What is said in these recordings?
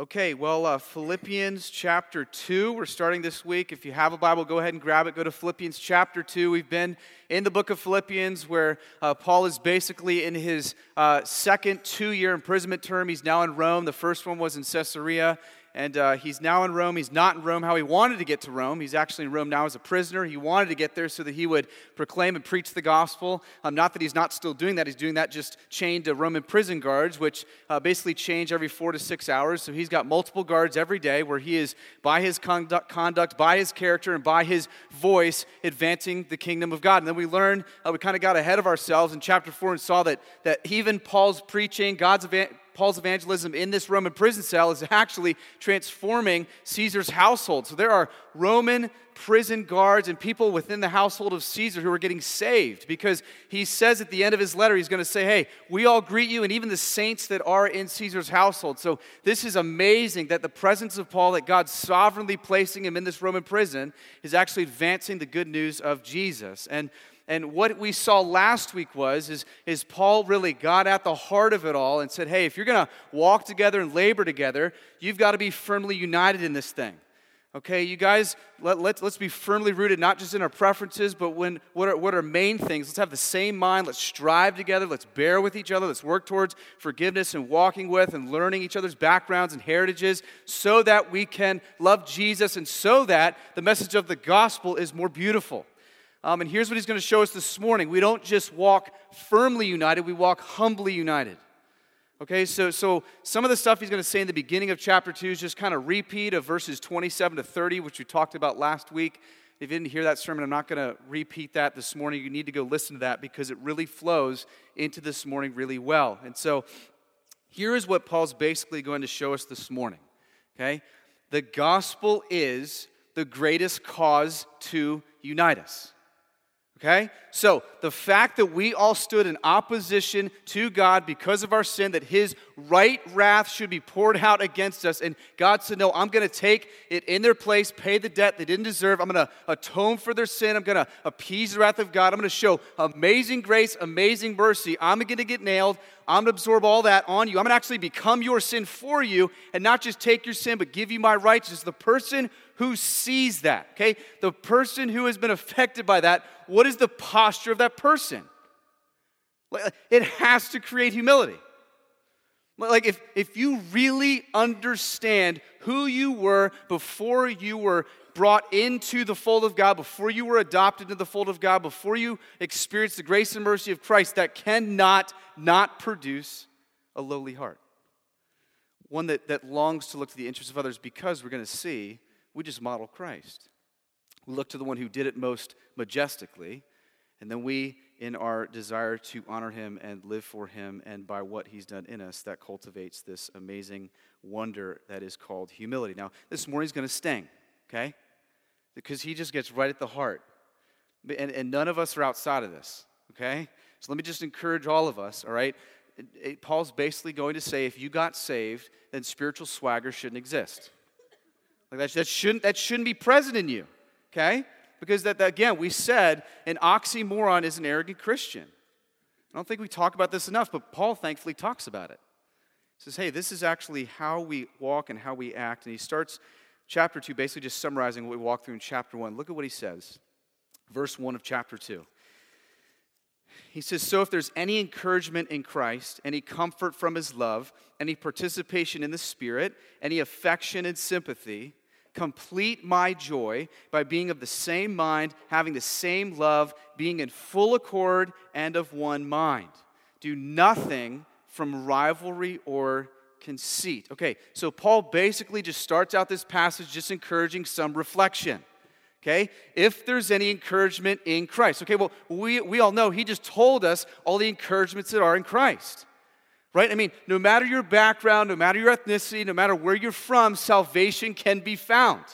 Okay, well, uh, Philippians chapter 2, we're starting this week. If you have a Bible, go ahead and grab it. Go to Philippians chapter 2. We've been in the book of Philippians where uh, Paul is basically in his uh, second two year imprisonment term. He's now in Rome. The first one was in Caesarea and uh, he's now in Rome. He's not in Rome how he wanted to get to Rome. He's actually in Rome now as a prisoner. He wanted to get there so that he would proclaim and preach the gospel. Um, not that he's not still doing that, he's doing that just chained to Roman prison guards, which uh, basically change every four to six hours. So he's got multiple guards every day where he is, by his conduct, conduct by his character, and by his voice, advancing the kingdom of God. And then we learned, uh, we kind of got ahead of ourselves in chapter four and saw that, that even Paul's preaching, God's Paul's evangelism in this Roman prison cell is actually transforming Caesar's household. So there are Roman prison guards and people within the household of Caesar who are getting saved because he says at the end of his letter, he's going to say, Hey, we all greet you, and even the saints that are in Caesar's household. So this is amazing that the presence of Paul, that God sovereignly placing him in this Roman prison, is actually advancing the good news of Jesus. And and what we saw last week was is, is Paul really got at the heart of it all and said, hey, if you're going to walk together and labor together, you've got to be firmly united in this thing. Okay, you guys, let, let, let's be firmly rooted, not just in our preferences, but when, what, are, what are main things. Let's have the same mind. Let's strive together. Let's bear with each other. Let's work towards forgiveness and walking with and learning each other's backgrounds and heritages so that we can love Jesus and so that the message of the gospel is more beautiful. Um, and here's what he's going to show us this morning we don't just walk firmly united, we walk humbly united. Okay, so, so some of the stuff he's going to say in the beginning of chapter 2 is just kind of repeat of verses 27 to 30, which we talked about last week. If you didn't hear that sermon, I'm not going to repeat that this morning. You need to go listen to that because it really flows into this morning really well. And so here is what Paul's basically going to show us this morning. Okay? The gospel is the greatest cause to unite us. Okay? So, the fact that we all stood in opposition to God because of our sin, that His right wrath should be poured out against us, and God said, No, I'm going to take it in their place, pay the debt they didn't deserve. I'm going to atone for their sin. I'm going to appease the wrath of God. I'm going to show amazing grace, amazing mercy. I'm going to get nailed. I'm going to absorb all that on you. I'm going to actually become your sin for you and not just take your sin, but give you my righteousness. The person who sees that, okay? The person who has been affected by that, what is the posture of that person? It has to create humility. Like, if, if you really understand who you were before you were brought into the fold of God, before you were adopted into the fold of God, before you experienced the grace and mercy of Christ, that cannot not produce a lowly heart. One that, that longs to look to the interests of others because we're going to see we just model Christ. We look to the one who did it most majestically, and then we, in our desire to honor him and live for him, and by what he's done in us, that cultivates this amazing wonder that is called humility. Now, this morning's going to sting, okay? Because he just gets right at the heart. And, and none of us are outside of this, okay? So let me just encourage all of us, all right? It, it, Paul's basically going to say if you got saved, then spiritual swagger shouldn't exist. Like that, that, shouldn't, that shouldn't be present in you, okay? Because that, that, again, we said an oxymoron is an arrogant Christian. I don't think we talk about this enough, but Paul thankfully talks about it. He says, hey, this is actually how we walk and how we act. And he starts chapter 2 basically just summarizing what we walked through in chapter 1. Look at what he says. Verse 1 of chapter 2. He says, So if there's any encouragement in Christ, any comfort from his love, any participation in the Spirit, any affection and sympathy, Complete my joy by being of the same mind, having the same love, being in full accord and of one mind. Do nothing from rivalry or conceit. Okay, so Paul basically just starts out this passage just encouraging some reflection. Okay, if there's any encouragement in Christ. Okay, well, we, we all know he just told us all the encouragements that are in Christ right? I mean, no matter your background, no matter your ethnicity, no matter where you're from, salvation can be found,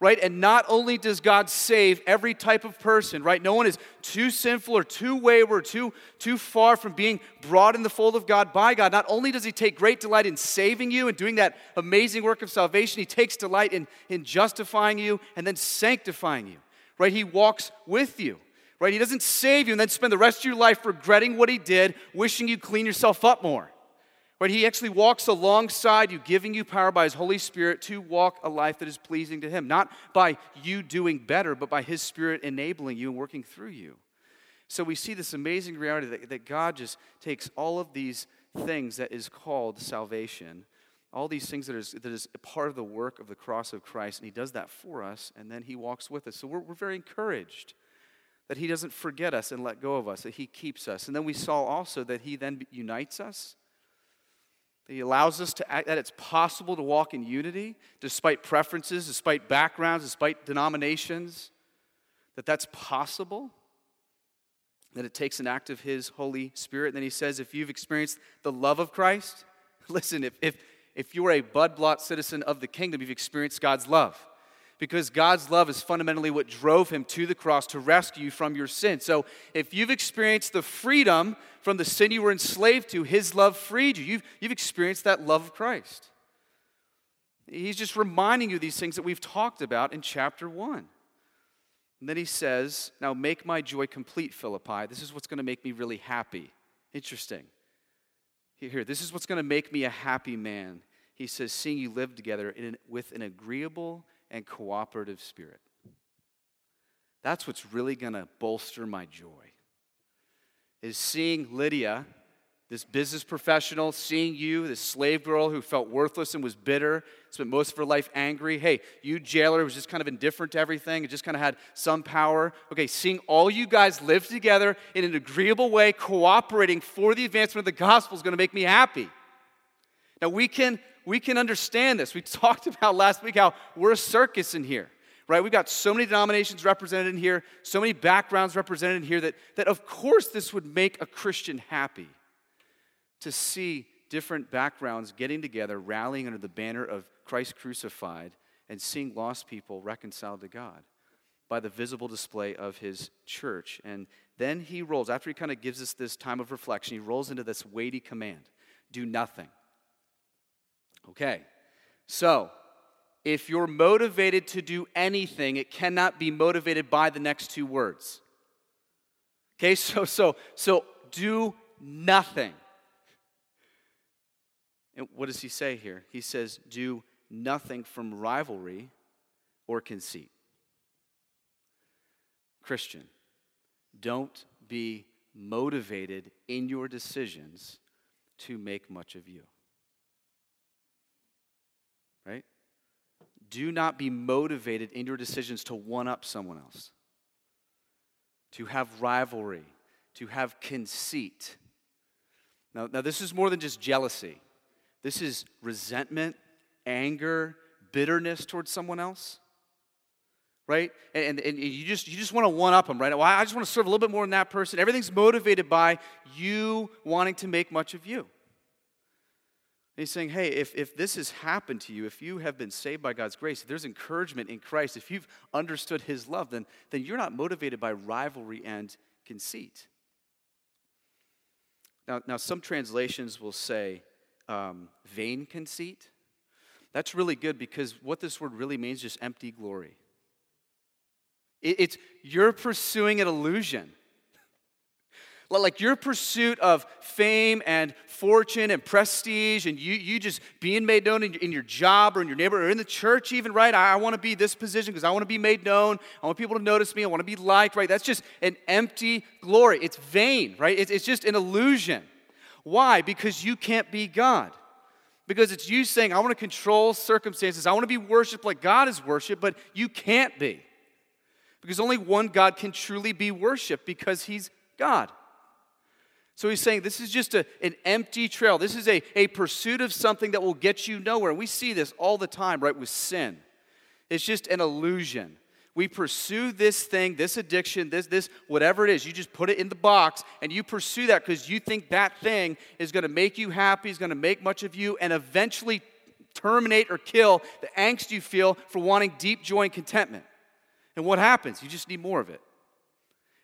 right? And not only does God save every type of person, right? No one is too sinful or too wayward, too, too far from being brought in the fold of God by God. Not only does He take great delight in saving you and doing that amazing work of salvation, He takes delight in, in justifying you and then sanctifying you, right? He walks with you right? He doesn't save you and then spend the rest of your life regretting what he did, wishing you clean yourself up more. Right? He actually walks alongside you, giving you power by His Holy Spirit to walk a life that is pleasing to Him. Not by you doing better, but by His Spirit enabling you and working through you. So we see this amazing reality that, that God just takes all of these things that is called salvation, all these things that is, that is part of the work of the cross of Christ, and He does that for us, and then He walks with us. So we're, we're very encouraged that He doesn't forget us and let go of us, that He keeps us. And then we saw also that He then unites us that He allows us to act, that it's possible to walk in unity despite preferences, despite backgrounds, despite denominations, that that's possible, that it takes an act of His Holy Spirit. And then He says, if you've experienced the love of Christ, listen, if, if, if you're a Bud Blot citizen of the kingdom, you've experienced God's love because God's love is fundamentally what drove him to the cross to rescue you from your sin. So if you've experienced the freedom from the sin you were enslaved to, his love freed you. You've, you've experienced that love of Christ. He's just reminding you these things that we've talked about in chapter 1. And then he says, Now make my joy complete, Philippi. This is what's going to make me really happy. Interesting. Here, this is what's going to make me a happy man. He says, Seeing you live together in, with an agreeable and cooperative spirit. That's what's really going to bolster my joy. Is seeing Lydia, this business professional, seeing you, this slave girl who felt worthless and was bitter, spent most of her life angry. Hey, you jailer was just kind of indifferent to everything and just kind of had some power. Okay, seeing all you guys live together in an agreeable way, cooperating for the advancement of the gospel is going to make me happy. Now we can we can understand this. We talked about last week how we're a circus in here, right? We've got so many denominations represented in here, so many backgrounds represented in here that, that of course this would make a Christian happy to see different backgrounds getting together, rallying under the banner of Christ crucified, and seeing lost people reconciled to God by the visible display of his church. And then he rolls, after he kind of gives us this time of reflection, he rolls into this weighty command do nothing. Okay, so if you're motivated to do anything, it cannot be motivated by the next two words. Okay, so so so do nothing. And what does he say here? He says, do nothing from rivalry or conceit. Christian, don't be motivated in your decisions to make much of you. right? Do not be motivated in your decisions to one up someone else, to have rivalry, to have conceit. Now, now, this is more than just jealousy, this is resentment, anger, bitterness towards someone else. Right? And, and, and you just you just want to one up them, right? Well, I just want to serve a little bit more than that person. Everything's motivated by you wanting to make much of you he's saying, hey, if, if this has happened to you, if you have been saved by God's grace, if there's encouragement in Christ, if you've understood his love, then, then you're not motivated by rivalry and conceit. Now, now some translations will say um, vain conceit. That's really good because what this word really means is just empty glory. It, it's you're pursuing an illusion. Like your pursuit of fame and fortune and prestige, and you, you just being made known in, in your job or in your neighborhood or in the church, even, right? I, I want to be this position because I want to be made known. I want people to notice me. I want to be liked, right? That's just an empty glory. It's vain, right? It's, it's just an illusion. Why? Because you can't be God. Because it's you saying, I want to control circumstances. I want to be worshiped like God is worshiped, but you can't be. Because only one God can truly be worshiped because he's God. So he's saying this is just a, an empty trail. This is a, a pursuit of something that will get you nowhere. We see this all the time, right, with sin. It's just an illusion. We pursue this thing, this addiction, this, this, whatever it is. You just put it in the box and you pursue that because you think that thing is going to make you happy, is going to make much of you, and eventually terminate or kill the angst you feel for wanting deep joy and contentment. And what happens? You just need more of it.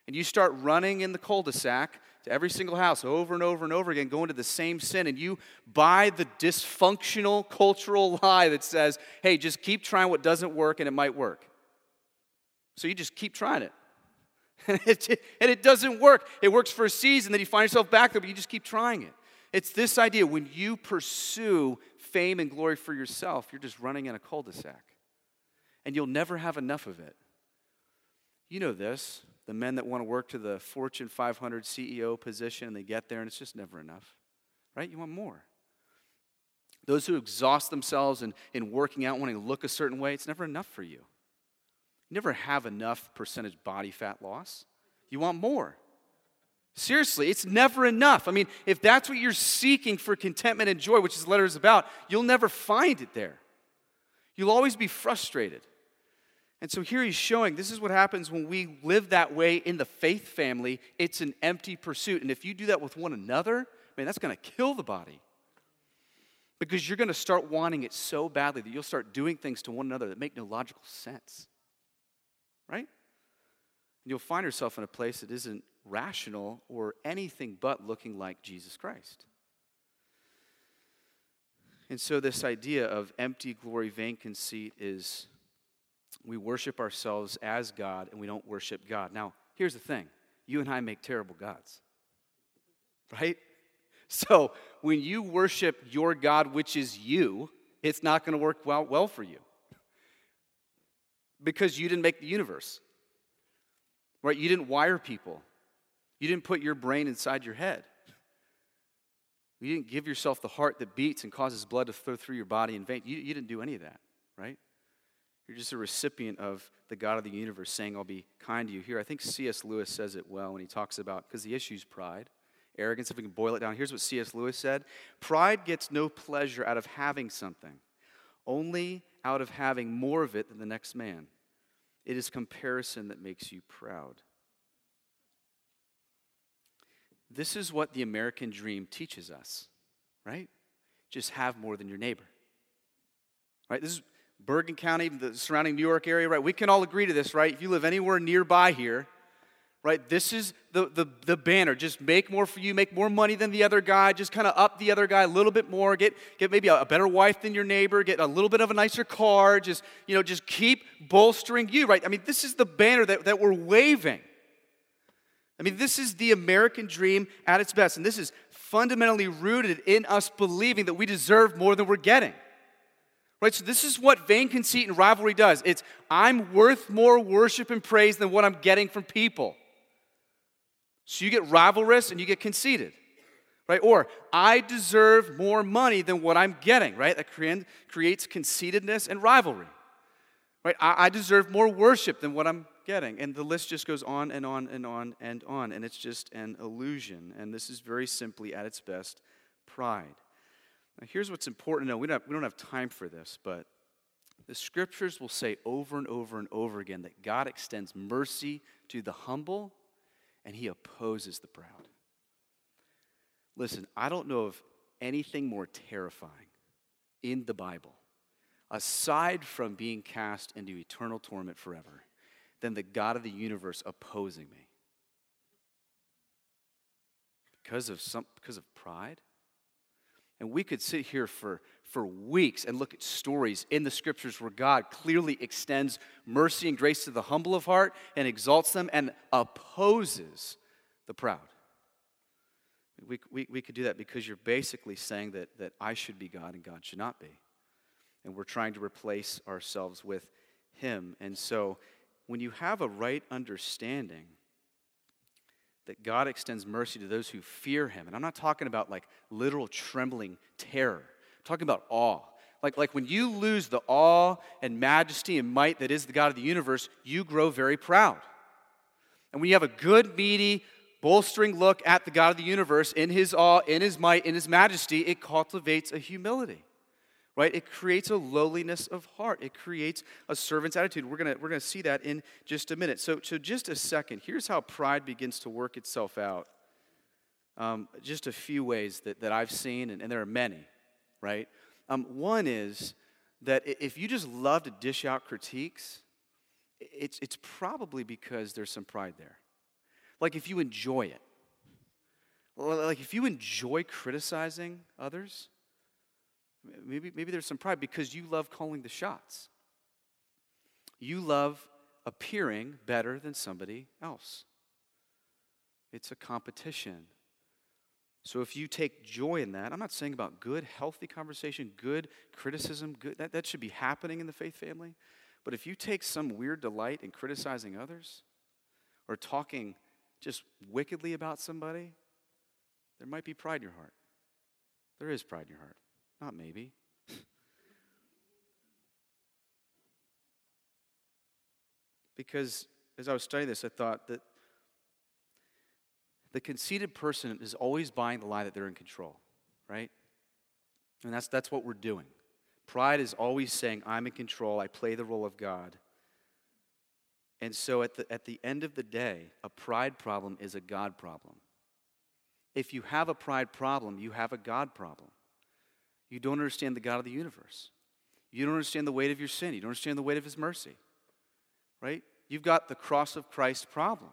And you start running in the cul de sac to every single house over and over and over again, going to the same sin, and you buy the dysfunctional cultural lie that says, hey, just keep trying what doesn't work and it might work. So you just keep trying it. and it doesn't work. It works for a season, then you find yourself back there, but you just keep trying it. It's this idea when you pursue fame and glory for yourself, you're just running in a cul de sac. And you'll never have enough of it. You know this the men that want to work to the Fortune 500 CEO position and they get there and it's just never enough, right? You want more. Those who exhaust themselves in, in working out, wanting to look a certain way, it's never enough for you. You never have enough percentage body fat loss. You want more. Seriously, it's never enough. I mean, if that's what you're seeking for contentment and joy, which this letter is about, you'll never find it there. You'll always be frustrated. And so here he's showing this is what happens when we live that way in the faith family. It's an empty pursuit. And if you do that with one another, man, that's going to kill the body. Because you're going to start wanting it so badly that you'll start doing things to one another that make no logical sense. Right? And you'll find yourself in a place that isn't rational or anything but looking like Jesus Christ. And so, this idea of empty glory, vain conceit is we worship ourselves as God and we don't worship God. Now, here's the thing you and I make terrible gods, right? So, when you worship your God, which is you, it's not going to work well, well for you because you didn't make the universe, right? You didn't wire people, you didn't put your brain inside your head. You didn't give yourself the heart that beats and causes blood to flow through your body in vain. You, you didn't do any of that, right? You're just a recipient of the God of the universe saying, I'll be kind to you. Here, I think C.S. Lewis says it well when he talks about, because the issue is pride, arrogance, if we can boil it down. Here's what C.S. Lewis said Pride gets no pleasure out of having something, only out of having more of it than the next man. It is comparison that makes you proud. This is what the American dream teaches us, right? Just have more than your neighbor. Right? This is Bergen County, the surrounding New York area, right? We can all agree to this, right? If you live anywhere nearby here, right? This is the, the, the banner. Just make more for you, make more money than the other guy, just kind of up the other guy a little bit more, get, get maybe a, a better wife than your neighbor, get a little bit of a nicer car, just, you know, just keep bolstering you, right? I mean, this is the banner that, that we're waving. I mean, this is the American dream at its best, and this is fundamentally rooted in us believing that we deserve more than we're getting. Right? So, this is what vain conceit and rivalry does it's I'm worth more worship and praise than what I'm getting from people. So, you get rivalrous and you get conceited. Right? Or, I deserve more money than what I'm getting, right? That creates conceitedness and rivalry. Right? I, I deserve more worship than what I'm getting. And the list just goes on and on and on and on. And it's just an illusion. And this is very simply, at its best, pride. Now, here's what's important to know we don't, have, we don't have time for this, but the scriptures will say over and over and over again that God extends mercy to the humble and he opposes the proud. Listen, I don't know of anything more terrifying in the Bible, aside from being cast into eternal torment forever, than the God of the universe opposing me. Because of, some, because of pride? And we could sit here for, for weeks and look at stories in the scriptures where God clearly extends mercy and grace to the humble of heart and exalts them and opposes the proud. We, we, we could do that because you're basically saying that, that I should be God and God should not be. And we're trying to replace ourselves with Him. And so when you have a right understanding, that God extends mercy to those who fear him. And I'm not talking about like literal trembling terror. I'm talking about awe. Like, like when you lose the awe and majesty and might that is the God of the universe, you grow very proud. And when you have a good, meaty, bolstering look at the God of the universe in his awe, in his might, in his majesty, it cultivates a humility right? It creates a lowliness of heart. It creates a servant's attitude. We're going we're gonna see that in just a minute. So, so, just a second. Here's how pride begins to work itself out. Um, just a few ways that, that I've seen, and, and there are many, right? Um, one is that if you just love to dish out critiques, it's, it's probably because there's some pride there. Like if you enjoy it, like if you enjoy criticizing others, Maybe, maybe there's some pride because you love calling the shots. You love appearing better than somebody else. It's a competition. So if you take joy in that, I'm not saying about good, healthy conversation, good criticism, good that, that should be happening in the faith family. But if you take some weird delight in criticizing others or talking just wickedly about somebody, there might be pride in your heart. There is pride in your heart. Not maybe. because as I was studying this, I thought that the conceited person is always buying the lie that they're in control, right? And that's, that's what we're doing. Pride is always saying, I'm in control, I play the role of God. And so at the, at the end of the day, a pride problem is a God problem. If you have a pride problem, you have a God problem. You don't understand the God of the universe. You don't understand the weight of your sin. You don't understand the weight of his mercy. Right? You've got the cross of Christ problem.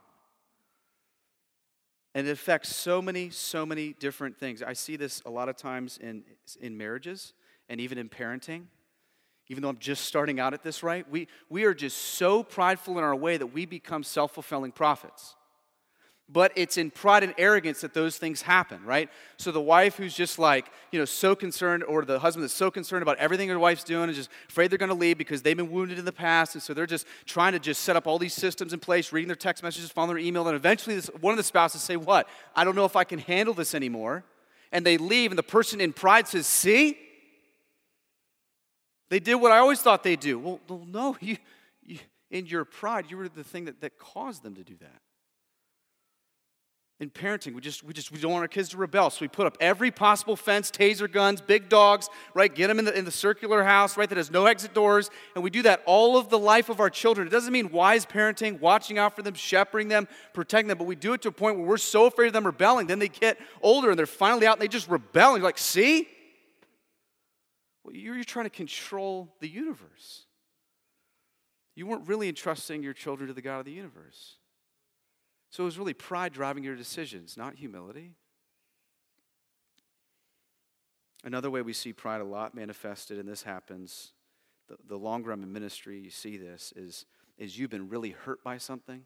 And it affects so many, so many different things. I see this a lot of times in, in marriages and even in parenting. Even though I'm just starting out at this, right? We, we are just so prideful in our way that we become self fulfilling prophets but it's in pride and arrogance that those things happen, right? So the wife who's just like, you know, so concerned, or the husband that's so concerned about everything their wife's doing and just afraid they're going to leave because they've been wounded in the past, and so they're just trying to just set up all these systems in place, reading their text messages, following their email, and eventually this, one of the spouses say, "What? I don't know if I can handle this anymore," and they leave, and the person in pride says, "See." They did what I always thought they'd do. Well, no, you, you, in your pride, you were the thing that, that caused them to do that in parenting we just we just we don't want our kids to rebel. So we put up every possible fence taser guns big dogs right? Get them in the, in the circular house right? That has no exit doors. And we do that all of the life of our children. It doesn't mean wise parenting watching out for them shepherding them protecting them. But we do it to a point where we're so afraid of them rebelling. Then they get older and they're finally out and they just rebel. And you're like see? Well, you're, you're trying to control the universe. You weren't really entrusting your children to the god of the universe so it was really pride driving your decisions, not humility. Another way we see pride a lot manifested, and this happens the, the longer I'm in ministry, you see this, is, is you've been really hurt by something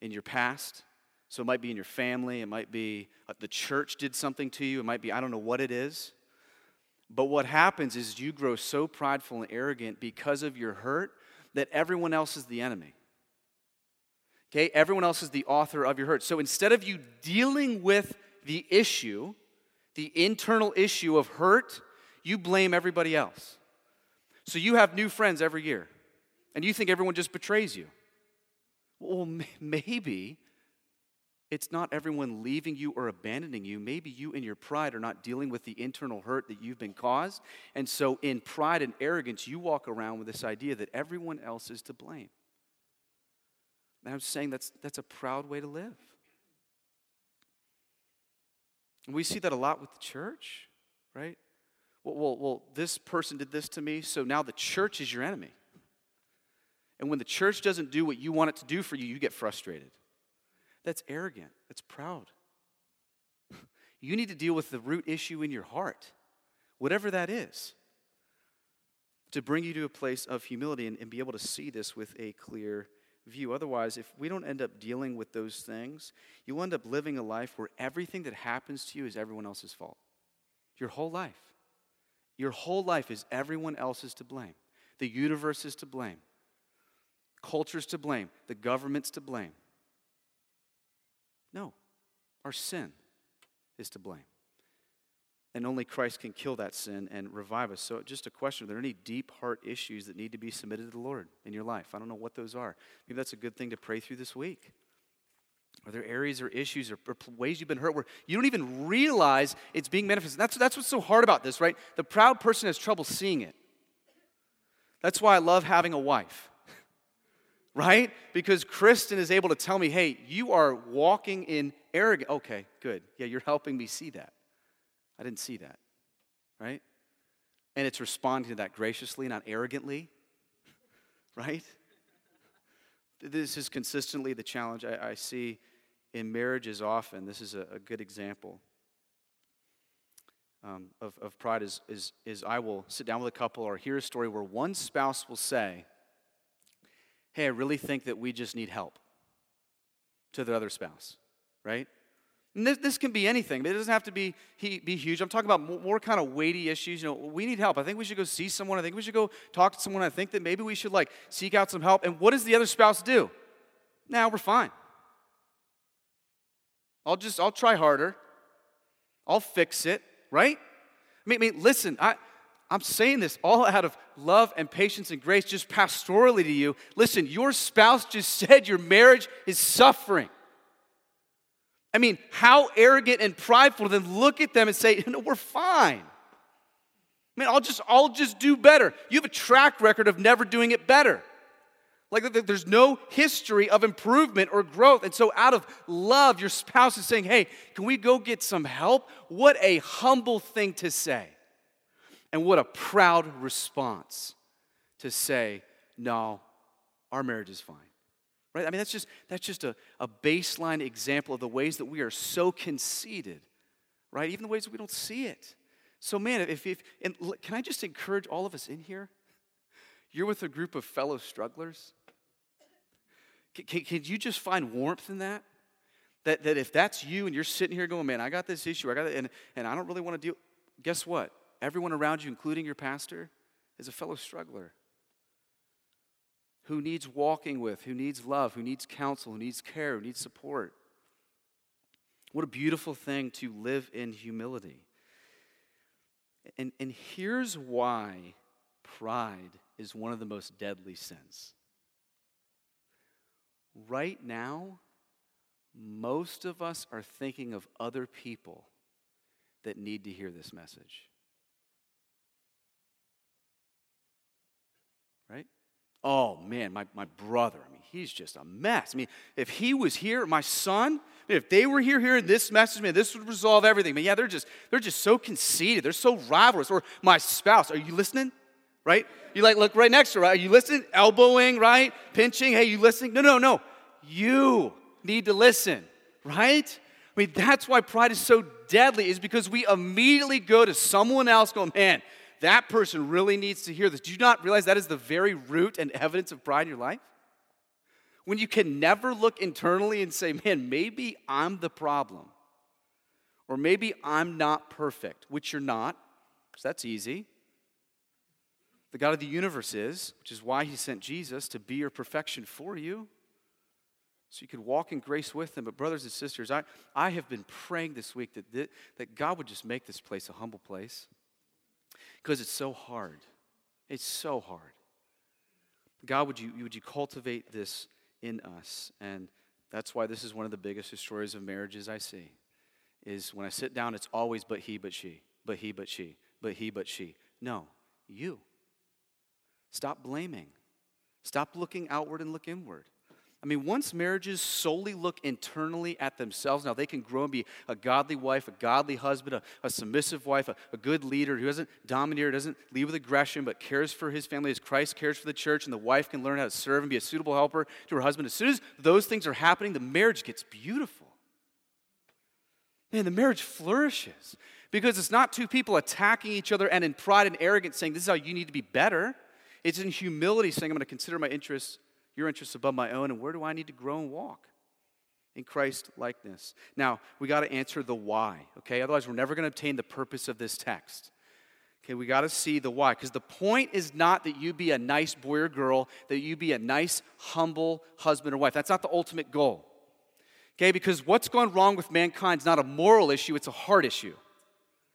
in your past. So it might be in your family, it might be uh, the church did something to you, it might be, I don't know what it is. But what happens is you grow so prideful and arrogant because of your hurt that everyone else is the enemy. Okay, everyone else is the author of your hurt. So instead of you dealing with the issue, the internal issue of hurt, you blame everybody else. So you have new friends every year, and you think everyone just betrays you. Well, maybe it's not everyone leaving you or abandoning you. Maybe you, in your pride, are not dealing with the internal hurt that you've been caused. And so, in pride and arrogance, you walk around with this idea that everyone else is to blame. And I'm saying that's, that's a proud way to live. And we see that a lot with the church, right? Well, well, well, this person did this to me, so now the church is your enemy. And when the church doesn't do what you want it to do for you, you get frustrated. That's arrogant. That's proud. You need to deal with the root issue in your heart, whatever that is, to bring you to a place of humility and, and be able to see this with a clear view. Otherwise, if we don't end up dealing with those things, you'll end up living a life where everything that happens to you is everyone else's fault. Your whole life. Your whole life is everyone else's to blame. The universe is to blame. Culture's to blame. The government's to blame. No, our sin is to blame. And only Christ can kill that sin and revive us. So, just a question are there any deep heart issues that need to be submitted to the Lord in your life? I don't know what those are. Maybe that's a good thing to pray through this week. Are there areas or issues or, or ways you've been hurt where you don't even realize it's being manifested? That's, that's what's so hard about this, right? The proud person has trouble seeing it. That's why I love having a wife, right? Because Kristen is able to tell me, hey, you are walking in arrogance. Okay, good. Yeah, you're helping me see that. I didn't see that, right? And it's responding to that graciously, not arrogantly, right? This is consistently the challenge I, I see in marriages often. This is a, a good example. Um, of, of pride is, is, is I will sit down with a couple or hear a story where one spouse will say, Hey, I really think that we just need help to the other spouse, right? And this, this can be anything. but It doesn't have to be, be huge. I'm talking about more, more, kind of weighty issues. You know, we need help. I think we should go see someone. I think we should go talk to someone. I think that maybe we should like seek out some help. And what does the other spouse do? Now nah, we're fine. I'll just, I'll try harder. I'll fix it, right? I mean, I mean listen, I, I'm saying this all out of love and patience and grace, just pastorally to you. Listen, your spouse just said your marriage is suffering. I mean, how arrogant and prideful to then look at them and say, no, we're fine. I mean, I'll just, I'll just do better. You have a track record of never doing it better. Like there's no history of improvement or growth. And so, out of love, your spouse is saying, Hey, can we go get some help? What a humble thing to say. And what a proud response to say, No, our marriage is fine. Right? I mean, that's just, that's just a, a baseline example of the ways that we are so conceited, right? Even the ways that we don't see it. So, man, if, if and can I just encourage all of us in here? You're with a group of fellow strugglers. Can, can, you just find warmth in that? that? That if that's you and you're sitting here going, man, I got this issue, I got it, and, and I don't really want to deal, guess what? Everyone around you, including your pastor, is a fellow struggler who needs walking with, who needs love, who needs counsel, who needs care, who needs support. What a beautiful thing to live in humility. And, and here's why pride is one of the most deadly sins. Right now, most of us are thinking of other people that need to hear this message. Oh man, my, my brother, I mean, he's just a mess. I mean, if he was here, my son, if they were here hearing this message, man, this would resolve everything. But yeah, they're just they're just so conceited, they're so rivalrous. Or my spouse, are you listening? Right? You like look right next to her, right? Are you listening? Elbowing, right? Pinching, hey, you listening? No, no, no. You need to listen, right? I mean, that's why pride is so deadly, is because we immediately go to someone else going, man, that person really needs to hear this. Do you not realize that is the very root and evidence of pride in your life? When you can never look internally and say, man, maybe I'm the problem. Or maybe I'm not perfect, which you're not, because that's easy. The God of the universe is, which is why he sent Jesus to be your perfection for you. So you could walk in grace with him. But, brothers and sisters, I, I have been praying this week that, that God would just make this place a humble place because it's so hard. It's so hard. God, would you, would you cultivate this in us? And that's why this is one of the biggest stories of marriages I see. Is when I sit down, it's always but he, but she, but he, but she, but he, but she. No, you. Stop blaming. Stop looking outward and look inward. I mean, once marriages solely look internally at themselves, now they can grow and be a godly wife, a godly husband, a, a submissive wife, a, a, good leader who doesn't domineer, doesn't lead with aggression, but cares for his family as Christ cares for the church, and the wife can learn how to serve and be a suitable helper to her husband. As soon as those things are happening, the marriage gets beautiful. Man, the marriage flourishes because it's not two people attacking each other and in pride and arrogance saying, This is how you need to be better. It's in humility saying, I'm going to consider my interests your interests above my own, and where do I need to grow and walk? In Christ likeness. Now, we got to answer the why, okay? Otherwise, we're never going to obtain the purpose of this text. Okay, we got to see the why. Because the point is not that you be a nice boy or girl, that you be a nice, humble husband or wife. That's not the ultimate goal. Okay, because what's gone wrong with mankind is not a moral issue, it's a heart issue.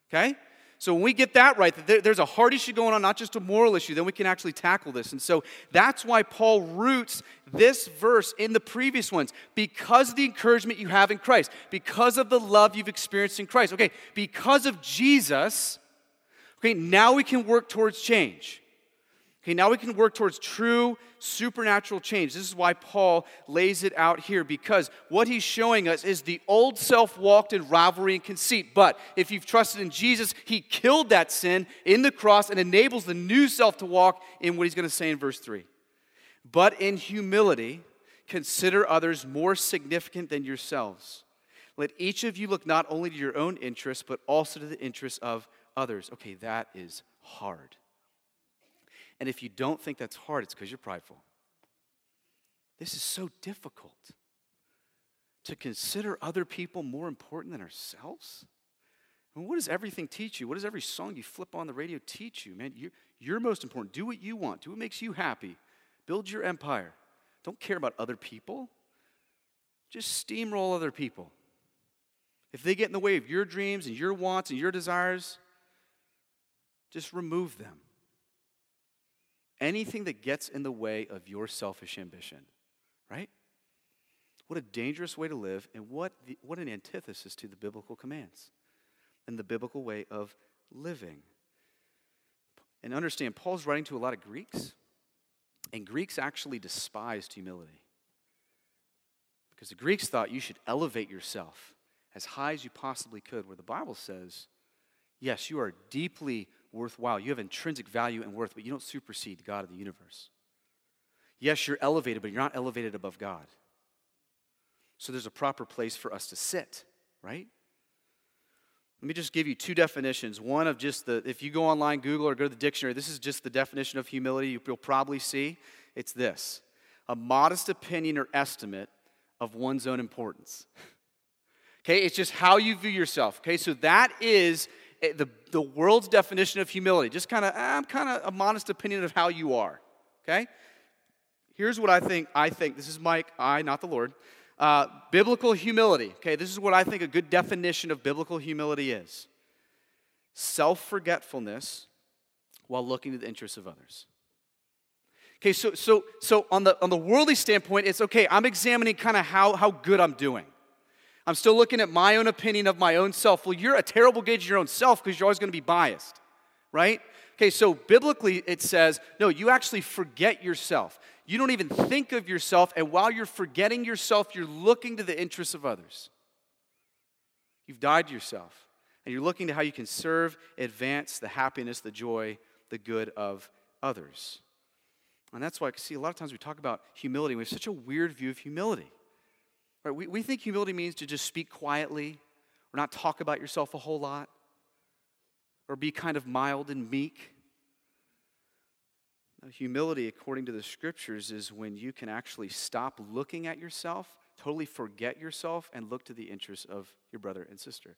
Okay? So when we get that right, that there's a heart issue going on, not just a moral issue, then we can actually tackle this. And so that's why Paul roots this verse in the previous ones because of the encouragement you have in Christ, because of the love you've experienced in Christ. Okay, because of Jesus, okay, now we can work towards change. Okay, now we can work towards true supernatural change. This is why Paul lays it out here because what he's showing us is the old self walked in rivalry and conceit. But if you've trusted in Jesus, he killed that sin in the cross and enables the new self to walk in what he's going to say in verse 3. But in humility, consider others more significant than yourselves. Let each of you look not only to your own interests, but also to the interests of others. Okay, that is hard. And if you don't think that's hard, it's because you're prideful. This is so difficult. to consider other people more important than ourselves? I mean, what does everything teach you? What does every song you flip on the radio teach you? Man, you're, you're most important. Do what you want, do what makes you happy. Build your empire. Don't care about other people. Just steamroll other people. If they get in the way of your dreams and your wants and your desires, just remove them. Anything that gets in the way of your selfish ambition, right? What a dangerous way to live, and what, the, what an antithesis to the biblical commands and the biblical way of living. And understand, Paul's writing to a lot of Greeks, and Greeks actually despised humility. Because the Greeks thought you should elevate yourself as high as you possibly could, where the Bible says, yes, you are deeply worthwhile. You have intrinsic value and worth, but you don't supersede God of the universe. Yes, you're elevated, but you're not elevated above God. So there's a proper place for us to sit, right? Let me just give you two definitions. One of just the, if you go online, Google, or go to the dictionary, this is just the definition of humility you'll probably see. It's this a modest opinion or estimate of one's own importance. okay, it's just how you view yourself. Okay, so that is the, the world's definition of humility. Just kind of, I'm kind of a modest opinion of how you are. Okay? Here's what I think. I think, this is Mike, I, not the Lord. Uh, biblical humility. Okay, this is what I think a good definition of biblical humility is self forgetfulness while looking to the interests of others. Okay, so, so, so on, the, on the worldly standpoint, it's okay, I'm examining kind of how, how good I'm doing. I'm still looking at my own opinion of my own self. Well, you're a terrible gauge of your own self because you're always going to be biased, right? Okay, so biblically it says, no, you actually forget yourself. You don't even think of yourself, and while you're forgetting yourself, you're looking to the interests of others. You've died to yourself, and you're looking to how you can serve, advance the happiness, the joy, the good of others. And that's why I see a lot of times we talk about humility, we have such a weird view of humility. Right? We, we think humility means to just speak quietly or not talk about yourself a whole lot or be kind of mild and meek. Humility, according to the scriptures, is when you can actually stop looking at yourself, totally forget yourself, and look to the interests of your brother and sister.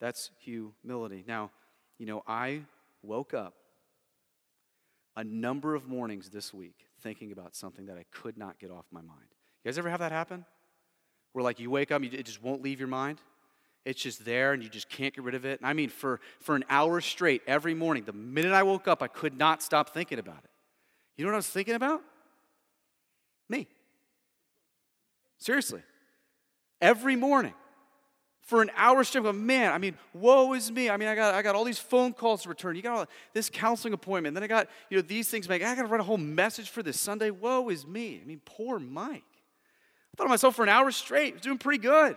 That's humility. Now, you know, I woke up a number of mornings this week thinking about something that I could not get off my mind. You guys ever have that happen? Where, like, you wake up, it just won't leave your mind? It's just there and you just can't get rid of it. And I mean, for, for an hour straight every morning, the minute I woke up, I could not stop thinking about it. You know what I was thinking about? Me. Seriously. Every morning. For an hour straight, man, I mean, woe is me. I mean, I got, I got all these phone calls to return. You got all this counseling appointment. Then I got, you know, these things. Make, I got to write a whole message for this Sunday. Woe is me. I mean, poor Mike. Thought of myself for an hour straight. I was doing pretty good.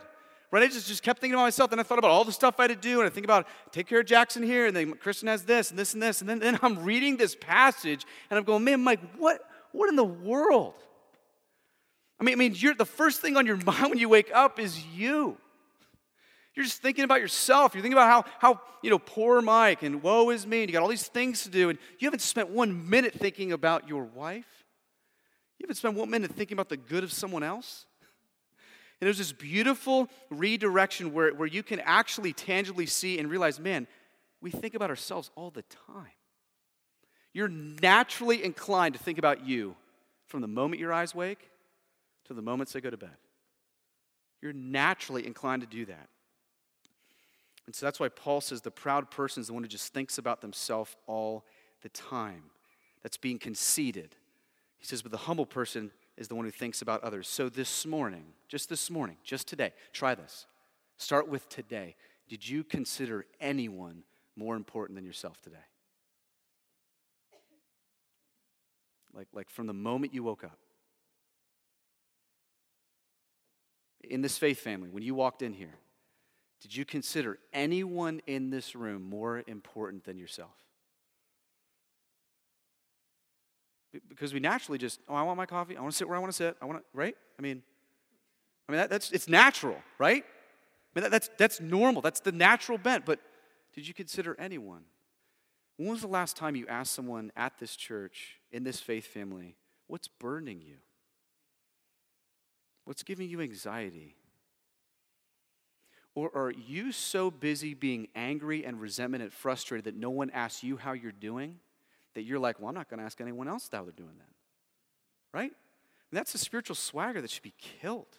Right? I just, just kept thinking about myself. Then I thought about all the stuff I had to do. And I think about take care of Jackson here. And then Kristen has this and this and this. And then, then I'm reading this passage and I'm going, man, Mike, what, what in the world? I mean, I mean you're, the first thing on your mind when you wake up is you. You're just thinking about yourself. You're thinking about how, how you know, poor Mike and woe is me. And you got all these things to do. And you haven't spent one minute thinking about your wife. You haven't spent one minute thinking about the good of someone else. And there's this beautiful redirection where, where you can actually tangibly see and realize, man, we think about ourselves all the time. You're naturally inclined to think about you from the moment your eyes wake to the moments they go to bed. You're naturally inclined to do that. And so that's why Paul says the proud person is the one who just thinks about themselves all the time. That's being conceited. He says, but the humble person is the one who thinks about others. So this morning, just this morning, just today, try this. Start with today. Did you consider anyone more important than yourself today? Like, like from the moment you woke up. In this faith family, when you walked in here, did you consider anyone in this room more important than yourself? Because we naturally just, oh, I want my coffee. I want to sit where I want to sit. I want to, right? I mean, I mean that, that's it's natural, right? I mean that, that's that's normal. That's the natural bent. But did you consider anyone? When was the last time you asked someone at this church, in this faith family, what's burning you? What's giving you anxiety? Or are you so busy being angry and resentment and frustrated that no one asks you how you're doing that you're like, well, I'm not going to ask anyone else how they're doing that? Right? And that's a spiritual swagger that should be killed.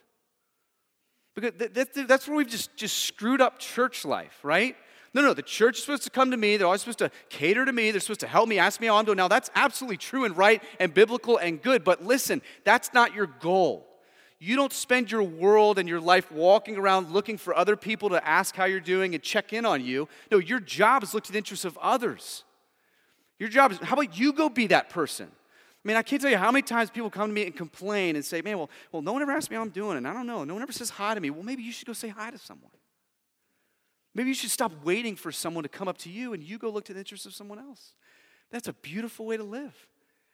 Because that's where we've just, just screwed up church life, right? No, no, the church is supposed to come to me. They're always supposed to cater to me. They're supposed to help me, ask me how I'm doing. Now, that's absolutely true and right and biblical and good. But listen, that's not your goal. You don't spend your world and your life walking around looking for other people to ask how you're doing and check in on you. No, your job is look to the interests of others. Your job is, how about you go be that person? I mean, I can't tell you how many times people come to me and complain and say, man, well, well, no one ever asks me how I'm doing, and I don't know. No one ever says hi to me. Well, maybe you should go say hi to someone. Maybe you should stop waiting for someone to come up to you and you go look to the interests of someone else. That's a beautiful way to live.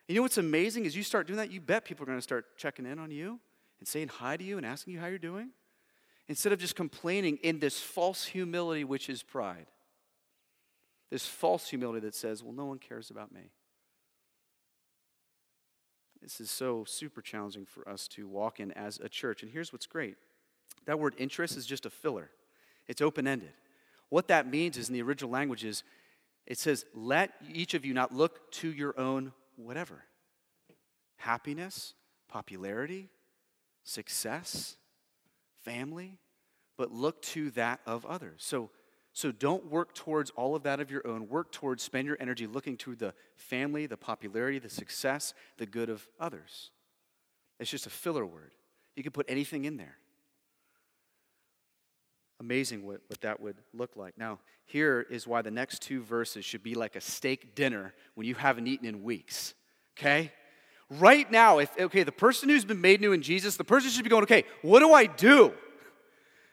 And you know what's amazing is you start doing that, you bet people are going to start checking in on you and saying hi to you and asking you how you're doing instead of just complaining in this false humility, which is pride. This false humility that says, well, no one cares about me. This is so super challenging for us to walk in as a church. And here's what's great that word interest is just a filler, it's open ended. What that means is in the original language is it says, let each of you not look to your own whatever happiness, popularity, success, family, but look to that of others. So, so don't work towards all of that of your own. Work towards, spend your energy looking to the family, the popularity, the success, the good of others. It's just a filler word. You can put anything in there amazing what, what that would look like. Now, here is why the next two verses should be like a steak dinner when you haven't eaten in weeks. Okay? Right now, if okay, the person who's been made new in Jesus, the person should be going, okay, what do I do?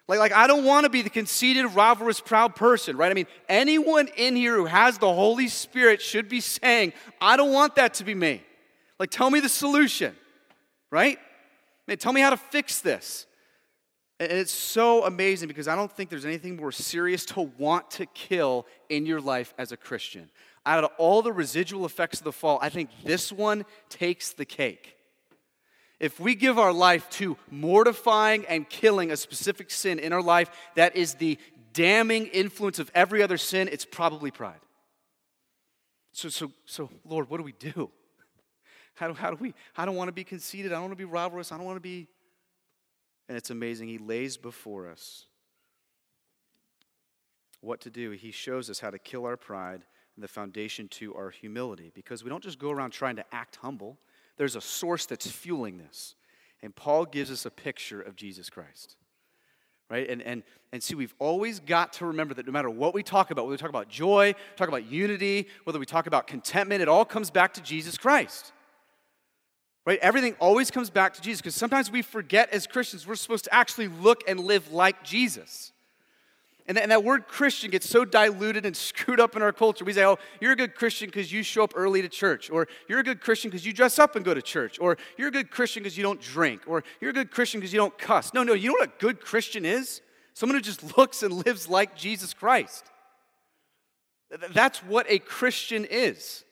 Like, like I don't want to be the conceited, rivalrous, proud person, right? I mean, anyone in here who has the Holy Spirit should be saying, I don't want that to be me. Like, tell me the solution, right? Man, tell me how to fix this. And it's so amazing because I don't think there's anything more serious to want to kill in your life as a Christian. Out of all the residual effects of the fall, I think this one takes the cake. If we give our life to mortifying and killing a specific sin in our life that is the damning influence of every other sin, it's probably pride. So, so, so Lord, what do we do? How do, how do we? I don't want to be conceited. I don't want to be rivalrous. I don't want to be and it's amazing. He lays before us what to do. He shows us how to kill our pride and the foundation to our humility because we don't just go around trying to act humble. There's a source that's fueling this. And Paul gives us a picture of Jesus Christ. Right? And, and, and see, we've always got to remember that no matter what we talk about, whether we talk about joy, talk about unity, whether we talk about contentment, it all comes back to Jesus Christ. Right? Everything always comes back to Jesus because sometimes we forget as Christians we're supposed to actually look and live like Jesus. And that, word Christian gets so diluted and screwed up in our culture. We say, oh, you're a good Christian because you show up early to church. Or you're a good Christian because you dress up and go to church. Or you're a good Christian because you don't drink. Or you're a good Christian because you don't cuss. No, no, you know what a good Christian is? Someone who just looks and lives like Jesus Christ. That's what a Christian is.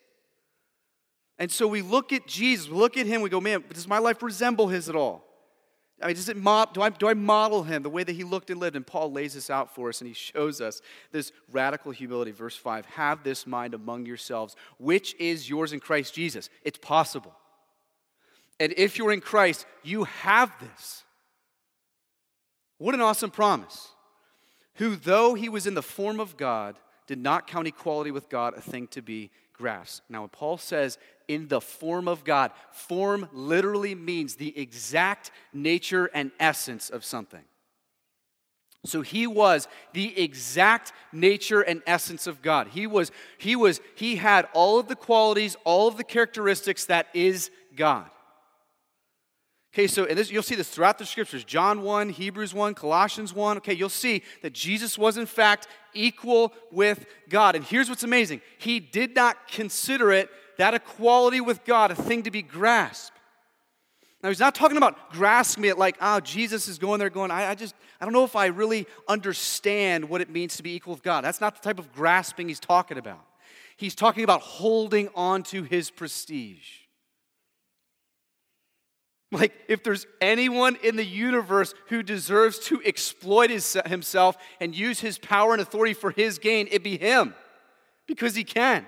And so we look at Jesus, we look at him, we go, man, does my life resemble his at all? I mean, does it do, I, do I model him the way that he looked and lived? And Paul lays this out for us and he shows us this radical humility. Verse 5 Have this mind among yourselves, which is yours in Christ Jesus. It's possible. And if you're in Christ, you have this. What an awesome promise. Who, though he was in the form of God, did not count equality with God a thing to be grasped. Now, when Paul says in the form of God. Form literally means the exact nature and essence of something. So he was the exact nature and essence of God. He was he was he had all of the qualities, all of the characteristics that is God. Okay, so and this, you'll see this throughout the scriptures John 1, Hebrews 1, Colossians 1. Okay, you'll see that Jesus was, in fact, equal with God. And here's what's amazing He did not consider it that equality with God a thing to be grasped. Now, he's not talking about grasping it like, oh, Jesus is going there going, I, I, just, I don't know if I really understand what it means to be equal with God. That's not the type of grasping he's talking about. He's talking about holding on to his prestige. Like, if there's anyone in the universe who deserves to exploit his, himself and use his power and authority for his gain, it be him because he can.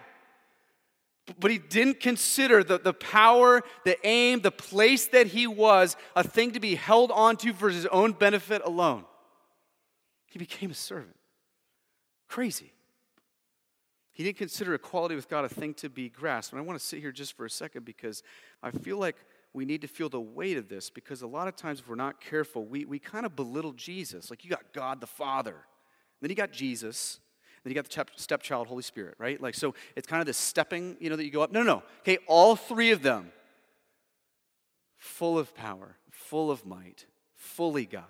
But he didn't consider the, the power, the aim, the place that he was a thing to be held onto for his own benefit alone. He became a servant. Crazy. He didn't consider equality with God a thing to be grasped. And I want to sit here just for a second because I feel like we need to feel the weight of this because a lot of times, if we're not careful, we, we kind of belittle Jesus. Like, you got God the Father, then you got Jesus, then you got the stepchild, Holy Spirit, right? Like, so it's kind of this stepping, you know, that you go up. No, no, no. Okay, all three of them, full of power, full of might, fully God.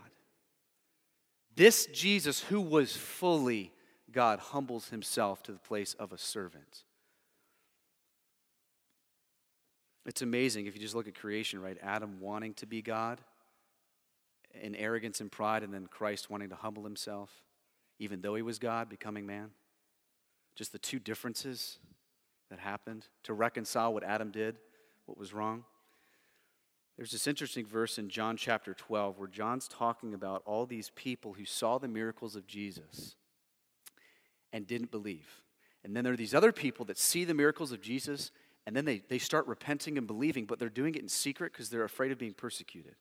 This Jesus, who was fully God, humbles himself to the place of a servant. It's amazing if you just look at creation, right? Adam wanting to be God in arrogance and pride, and then Christ wanting to humble himself, even though he was God, becoming man. Just the two differences that happened to reconcile what Adam did, what was wrong. There's this interesting verse in John chapter 12 where John's talking about all these people who saw the miracles of Jesus and didn't believe. And then there are these other people that see the miracles of Jesus and then they, they start repenting and believing, but they're doing it in secret because they're afraid of being persecuted.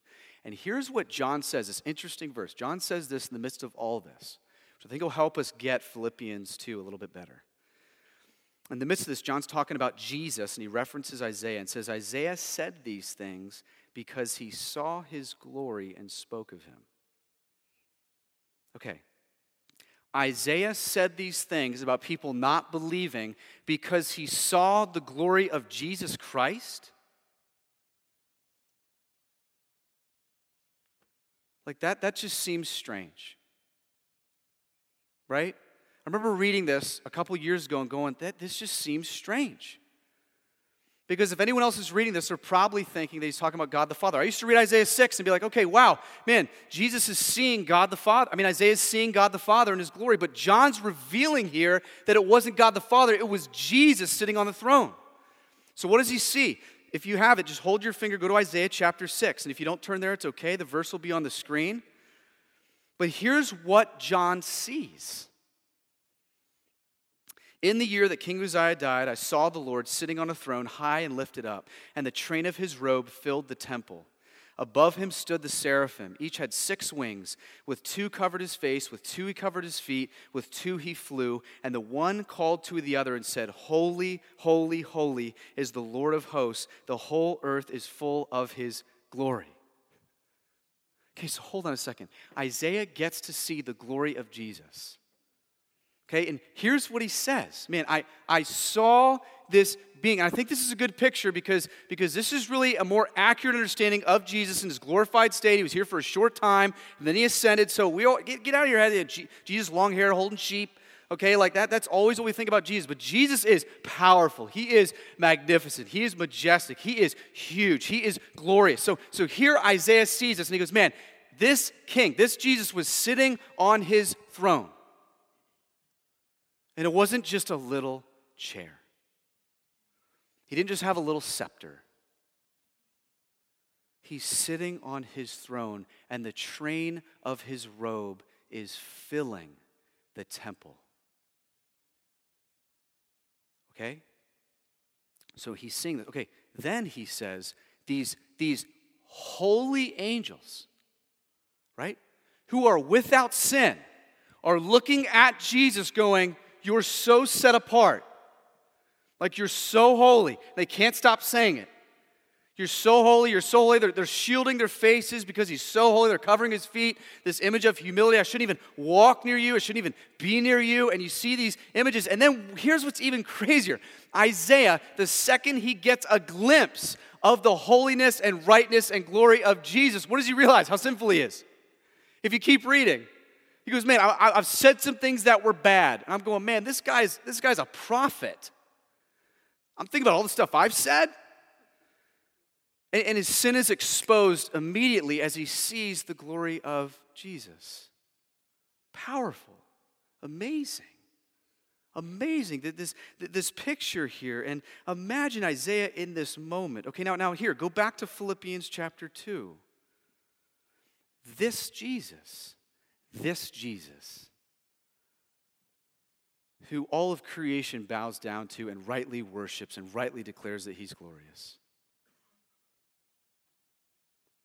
And here's what John says this interesting verse. John says this in the midst of all this, I think will help us get Philippians 2 a little bit better. In the midst of this, John's talking about Jesus, and he references Isaiah and says, Isaiah said these things because he saw his glory and spoke of him. Okay, Isaiah said these things about people not believing because he saw the glory of Jesus Christ? Like that, that just seems strange. Right? I remember reading this a couple years ago and going, that this just seems strange. Because if anyone else is reading this, they're probably thinking that he's talking about God the Father. I used to read Isaiah 6 and be like, okay, wow, man, Jesus is seeing God the Father. I mean, Isaiah is seeing God the Father in his glory, but John's revealing here that it wasn't God the Father, it was Jesus sitting on the throne. So what does he see? If you have it, just hold your finger, go to Isaiah chapter 6. And if you don't turn there, it's okay. The verse will be on the screen. But here's what John sees. In the year that King Uzziah died, I saw the Lord sitting on a throne, high and lifted up, and the train of his robe filled the temple. Above him stood the seraphim. Each had six wings. With two covered his face, with two he covered his feet, with two he flew. And the one called to the other and said, Holy, holy, holy is the Lord of hosts. The whole earth is full of his glory. Okay, so hold on a second. Isaiah gets to see the glory of Jesus. Okay, and here's what he says Man, I, I saw this being. And I think this is a good picture because, because this is really a more accurate understanding of Jesus in his glorified state. He was here for a short time, and then he ascended. So we all get, get out of your head. Jesus, long hair, holding sheep. Okay, like that, that's always what we think about Jesus. But Jesus is powerful. He is magnificent. He is majestic. He is huge. He is glorious. So, so here Isaiah sees this and he goes, Man, this king, this Jesus was sitting on his throne. And it wasn't just a little chair, he didn't just have a little scepter. He's sitting on his throne, and the train of his robe is filling the temple. Okay? So he's seeing that. Okay, then he says, these, these holy angels, right, who are without sin, are looking at Jesus going, you're so set apart. Like you're so holy. They can't stop saying it. You're so holy, you're so holy. They're, they're, shielding their faces because he's so holy. They're covering his feet. This image of humility. I shouldn't even walk near you. I shouldn't even be near you. And you see these images. And then here's what's even crazier Isaiah, the second he gets a glimpse of the holiness and rightness and glory of Jesus, what does he realize? How sinful he is. If you keep reading, he goes, Man, I, have said some things that were bad. And I'm going, Man, this guy's, this guy's a prophet. I'm thinking about all the stuff I've said. And, and his sin is exposed immediately as he sees the glory of Jesus. Powerful, amazing. Amazing that this, this picture here, and imagine Isaiah in this moment. Okay, now, now here, go back to Philippians chapter 2. This Jesus, this Jesus, who all of creation bows down to and rightly worships and rightly declares that he's glorious,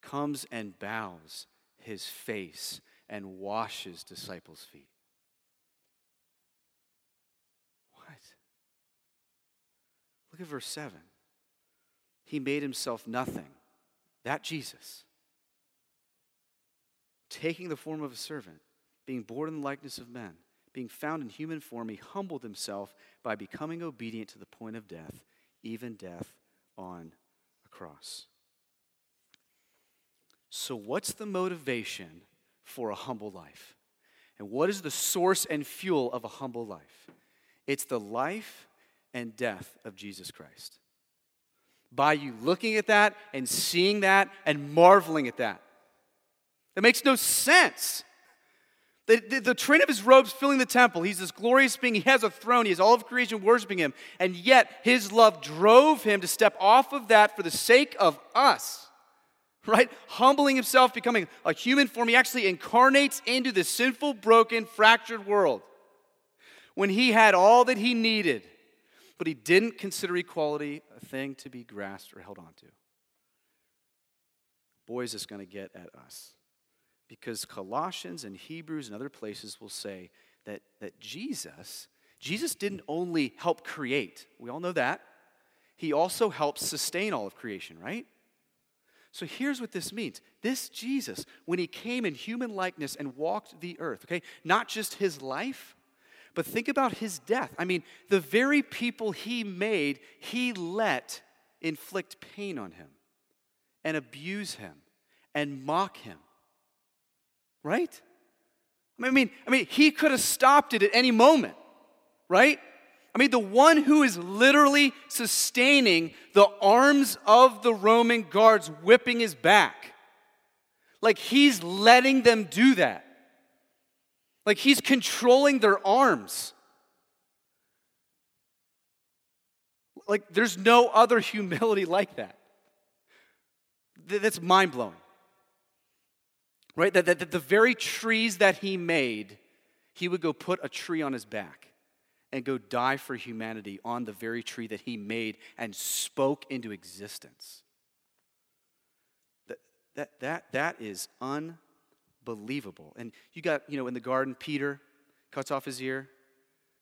comes and bows his face and washes disciples' feet. What? Look at verse 7. He made himself nothing. That Jesus taking the form of a servant, being born in the likeness of men, being found in human form, he humbled himself by becoming obedient to the point of death, even death on a cross. So, what's the motivation for a humble life? And what is the source and fuel of a humble life? It's the life and death of Jesus Christ. By you looking at that and seeing that and marveling at that. That makes no sense. The, the, the, train of his robes filling the temple. He's this glorious being. He has a throne. He has all of creation worshiping him. And yet, his love drove him to step off of that for the sake of us. Right? Humbling himself, becoming a human form. He actually incarnates into this sinful, broken, fractured world when he had all that he needed, but he didn't consider equality a thing to be grasped or held onto. Boy, is this going to get at us. Because Colossians and Hebrews and other places will say that, that Jesus, Jesus didn't only help create, we all know that, he also helps sustain all of creation, right? So here's what this means. This Jesus, when he came in human likeness and walked the earth, okay, not just his life, but think about his death. I mean, the very people he made, he let inflict pain on him and abuse him and mock him right? I mean, I mean, he could have stopped it at any moment, right? I mean, the one who is literally sustaining the arms of the Roman guards whipping his back. Like he's letting them do that. Like he's controlling their arms. Like there's no other humility like that. That's mind blowing right? That, that, that the very trees that he made, he would go put a tree on his back and go die for humanity on the very tree that he made and spoke into existence. That, that, that, that is unbelievable. And you got, you know, in the garden, Peter cuts off his ear.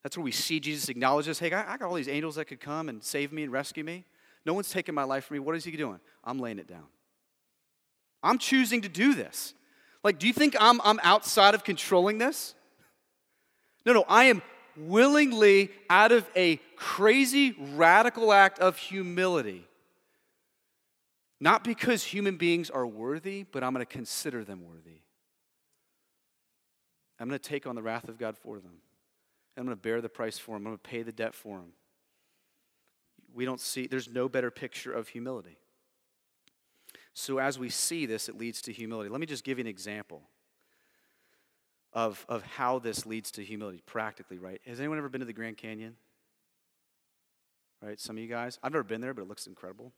That's where we see Jesus acknowledges. Hey, I, I got all these angels that could come and save me and rescue me. No one's taking my life from me. What is he doing? I'm laying it down. I'm choosing to do this. Like, do you think I'm, I'm outside of controlling this? No, no, I am willingly, out of a crazy, radical act of humility. Not because human beings are worthy, but I'm going to consider them worthy. I'm going to take on the wrath of God for them. I'm going to bear the price for them. I'm going to pay the debt for them. We don't see, there's no better picture of humility. So, as we see this, it leads to humility. Let me just give you an example of, of how this leads to humility practically, right? Has anyone ever been to the Grand Canyon? Right? Some of you guys? I've never been there, but it looks incredible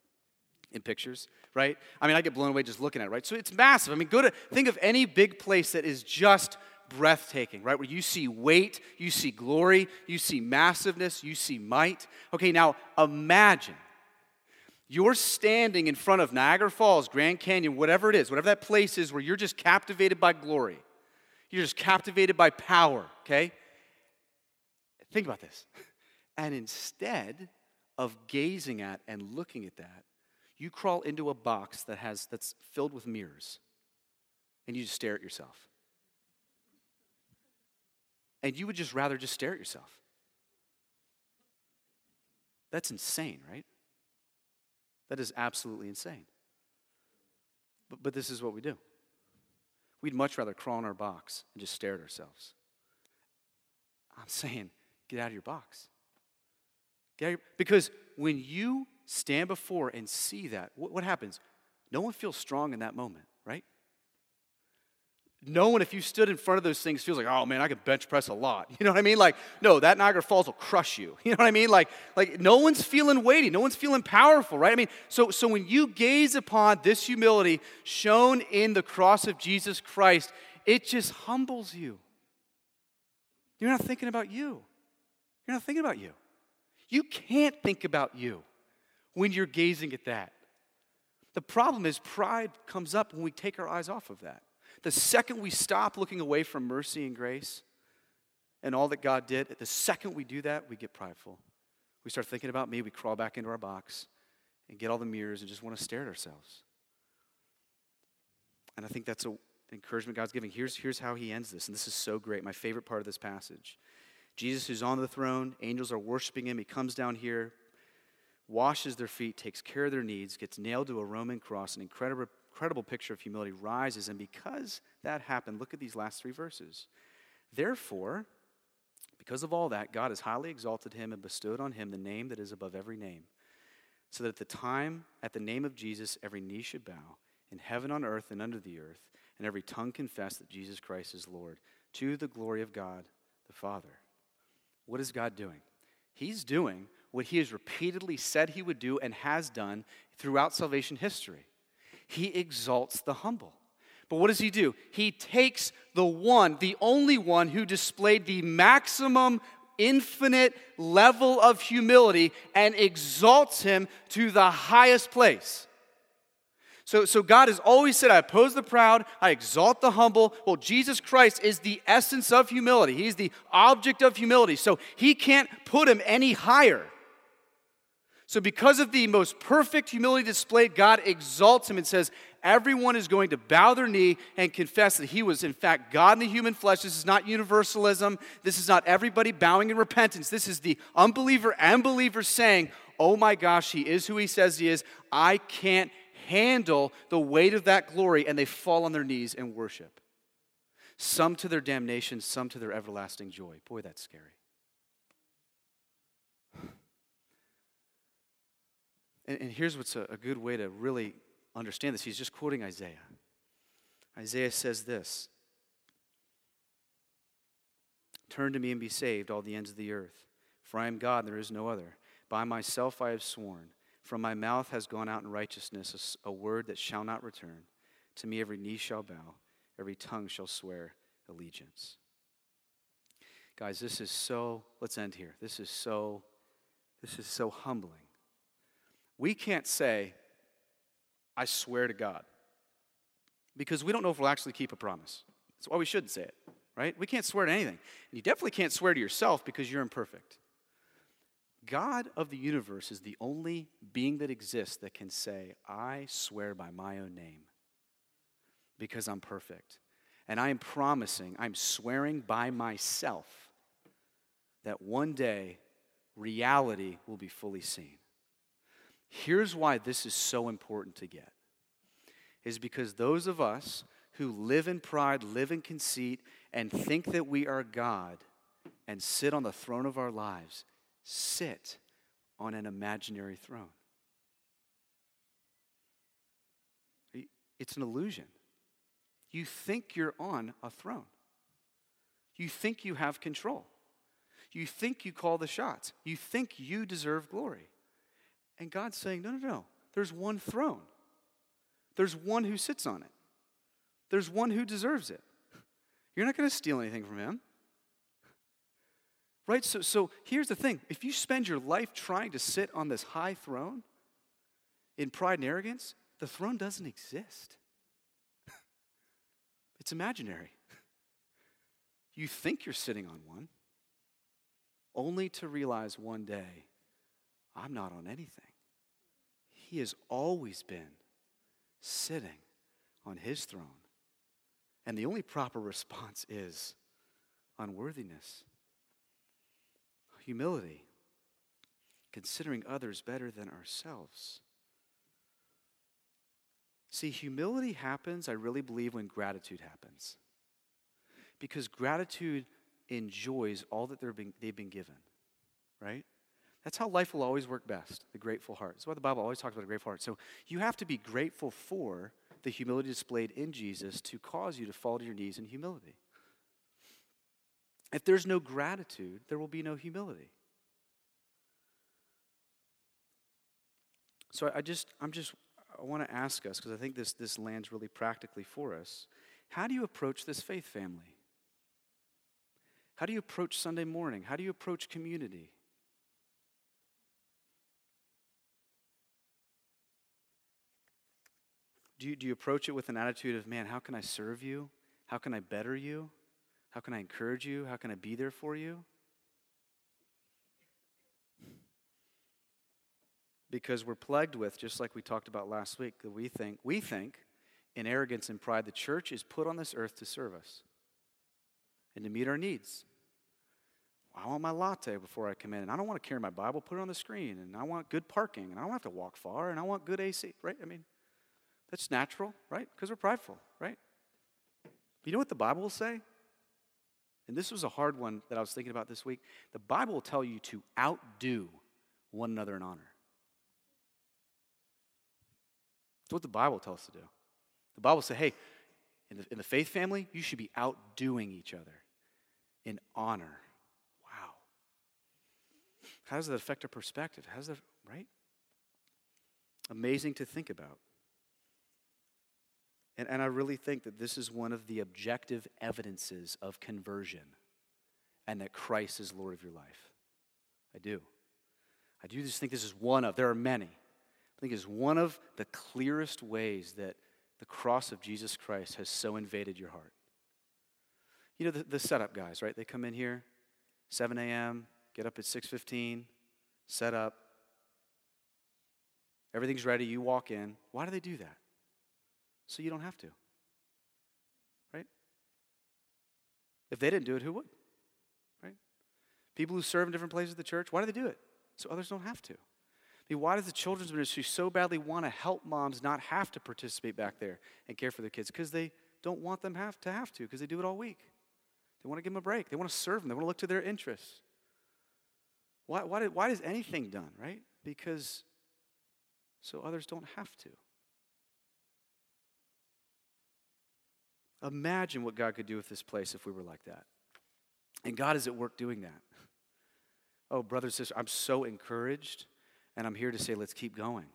in pictures, right? I mean, I get blown away just looking at it, right? So it's massive. I mean, go to think of any big place that is just breathtaking, right? Where you see weight, you see glory, you see massiveness, you see might. Okay, now imagine you're standing in front of Niagara Falls, Grand Canyon, whatever it is, whatever that place is where you're just captivated by glory. You're just captivated by power, okay? Think about this. And instead of gazing at and looking at that, you crawl into a box that has that's filled with mirrors. And you just stare at yourself. And you would just rather just stare at yourself. That's insane, right? That is absolutely insane. But, but this is what we do. We'd much rather crawl in our box and just stare at ourselves. I'm saying, get out of your box. Your, because when you stand before and see that, what, what happens? No one feels strong in that moment, right? No one, if you stood in front of those things, feels like, oh man, I could bench press a lot. You know what I mean? Like, no, that Niagara Falls will crush you. You know what I mean? Like, like no one's feeling weighty, no one's feeling powerful, right? I mean, so so when you gaze upon this humility shown in the cross of Jesus Christ, it just humbles you. You're not thinking about you. You're not thinking about you. You can't think about you when you're gazing at that. The problem is pride comes up when we take our eyes off of that. The second we stop looking away from mercy and grace and all that God did, at the second we do that, we get prideful. We start thinking about me, we crawl back into our box and get all the mirrors and just want to stare at ourselves. And I think that's a encouragement God's giving. Here's, here's how he ends this, and this is so great. My favorite part of this passage. Jesus, who's on the throne, angels are worshiping him. He comes down here, washes their feet, takes care of their needs, gets nailed to a Roman cross, an incredible, incredible picture of humility rises. And because that happened, look at these last three verses. Therefore, because of all that, God has highly exalted him and bestowed on him the name that is above every name, so that at the time, at the name of Jesus, every knee should bow, in heaven, on earth, and under the earth and every tongue confess that Jesus Christ is Lord, to the glory of God the Father. What is God doing? He's doing what he has repeatedly said he would do and has done throughout salvation history. He exalts the humble. But what does he do? He takes the one, the only one who displayed the maximum infinite level of humility and exalts him to the highest place. So, so God has always said, I oppose the proud, I exalt the humble. Well, Jesus Christ is the essence of humility, He's the object of humility. So He can't put Him any higher. So, because of the most perfect humility displayed, God exalts Him and says, Everyone is going to bow their knee and confess that He was, in fact, God in the human flesh. This is not universalism. This is not everybody bowing in repentance. This is the unbeliever and believer saying, Oh my gosh, He is who He says He is. I can't handle the weight of that glory and they fall on their knees and worship. Some to their damnation, some to their everlasting joy. Boy, that's scary. And, and here's what's a, a good way to really understand this. He's just quoting Isaiah. Isaiah says this Turn to me and be saved, all the ends of the earth. For I am God, there is no other. By myself I have sworn. From my mouth has gone out in righteousness a, a word that shall not return. To me every knee shall bow, every tongue shall swear allegiance. Guys, this is so, let's end here. This is so, this is so humbling. We can't say, I swear to God, because we don't know if we'll actually keep a promise. That's why we shouldn't say it, right? We can't swear to anything. And you definitely can't swear to yourself because you're imperfect. God of the universe is the only being that exists that can say, I swear by my own name because I'm perfect. And I am promising, I'm swearing by myself that one day reality will be fully seen. Here's why this is so important to get is because those of us who live in pride, live in conceit, and think that we are God and sit on the throne of our lives sit on an imaginary throne. It's an illusion. You think you're on a throne. You think you have control. You think you call the shots. You think you deserve glory. And God's saying, no, no, no. There's one throne. There's one who sits on it. There's one who deserves it. You're not going to steal anything from him. Right? So, so here's the thing if you spend your life trying to sit on this high throne in pride and arrogance, the throne doesn't exist. it's imaginary. You think you're sitting on one, only to realize one day, I'm not on anything. He has always been sitting on his throne. And the only proper response is unworthiness humility, considering others better than ourselves. See, humility happens, I really believe, when gratitude happens. Because gratitude enjoys all that being, they've been given, right? That's how life will always work best, the grateful heart. That's why the Bible always talks about a grateful heart. So you have to be grateful for the humility displayed in Jesus to cause you to fall to your knees in humility. If there's no gratitude, there will be no humility. So I just, I'm just, I want to ask us, because I think this, this lands really practically for us. How do you approach this faith family? How do you approach Sunday morning? How do you approach community? Do you, do you approach it with an attitude of, man, how can I serve you? How can I better you? How can I encourage you? How can I be there for you? Because we're plagued with, just like we talked about last week, that we think, we think, in arrogance and pride, the church is put on this earth to serve us and to meet our needs. I want my latte before I come in, and I don't want to carry my Bible, put it on the screen, and I want good parking, and I don't have to walk far, and I want good AC, right? I mean, that's natural, right? Because we're prideful, right? But you know what the Bible will say? And this was a hard one that I was thinking about this week. The Bible will tell you to outdo one another in honor. That's what the Bible tells us to do. The Bible says, hey, in the, in the faith family, you should be outdoing each other in honor. Wow. How does that affect our perspective? How does that, right? Amazing to think about. And, and I really think that this is one of the objective evidences of conversion and that Christ is Lord of your life. I do. I do just think this is one of, there are many. I think it's one of the clearest ways that the cross of Jesus Christ has so invaded your heart. You know, the, the setup guys, right? They come in here, 7 a.m., get up at 6.15, set up. Everything's ready. You walk in. Why do they do that? So you don't have to. Right? If they didn't do it, who would? Right? People who serve in different places of the church, why do they do it? So others don't have to. I mean, why does the children's ministry so badly want to help moms not have to participate back there and care for their kids? Because they don't want them have to have to, because they do it all week. They want to give them a break. They want to serve them. They want to look to their interests. Why, why, why is anything done, right? Because so others don't have to. Imagine what God could do with this place if we were like that. And God is at work doing that. Oh, brothers and sisters, I'm so encouraged, and I'm here to say, let's keep going.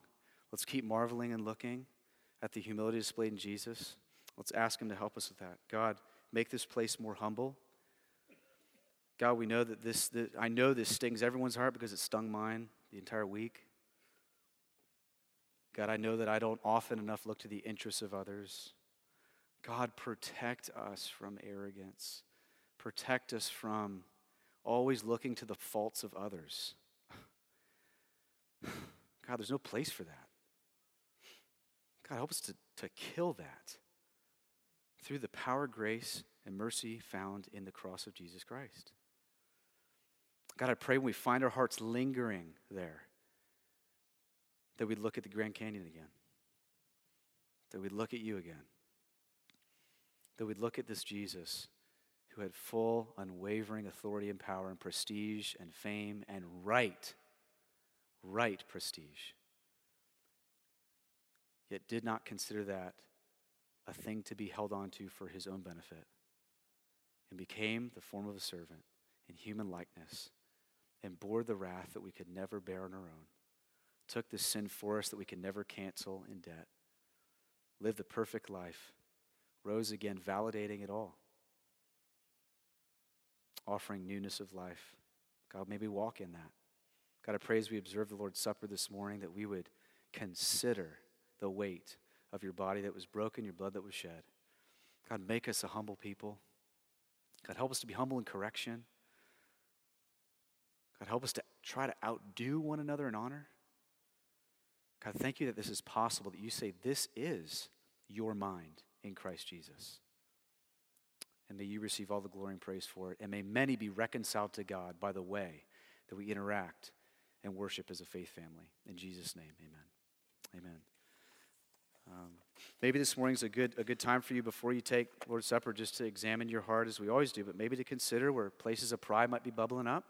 Let's keep marveling and looking at the humility displayed in Jesus. Let's ask Him to help us with that. God, make this place more humble. God, we know that this, that I know this stings everyone's heart because it stung mine the entire week. God, I know that I don't often enough look to the interests of others. God, protect us from arrogance. Protect us from always looking to the faults of others. God, there's no place for that. God, help us to, to kill that through the power, grace, and mercy found in the cross of Jesus Christ. God, I pray when we find our hearts lingering there, that we'd look at the Grand Canyon again, that we'd look at you again that we'd look at this Jesus who had full, unwavering authority and power and prestige and fame and right, right prestige, yet did not consider that a thing to be held on to for his own benefit, and became the form of a servant in human likeness, and bore the wrath that we could never bear on our own, took the sin for us that we could never cancel in debt, lived the perfect life rose again, validating it all, offering newness of life. God, maybe walk in that. God, I pray as we observe the Lord's Supper this morning that we would consider the weight of your body that was broken, your blood that was shed. God, make us a humble people. God, help us to be humble in correction. God, help us to try to outdo one another in honor. God, thank you that this is possible, that you say this is your mind in Christ Jesus. And may you receive all the glory and praise for it. And may many be reconciled to God by the way that we interact and worship as a faith family. In Jesus' name, amen. Amen. Um, maybe this morning's a good, a good time for you before you take Lord's Supper just to examine your heart as we always do, but maybe to consider where places of pride might be bubbling up.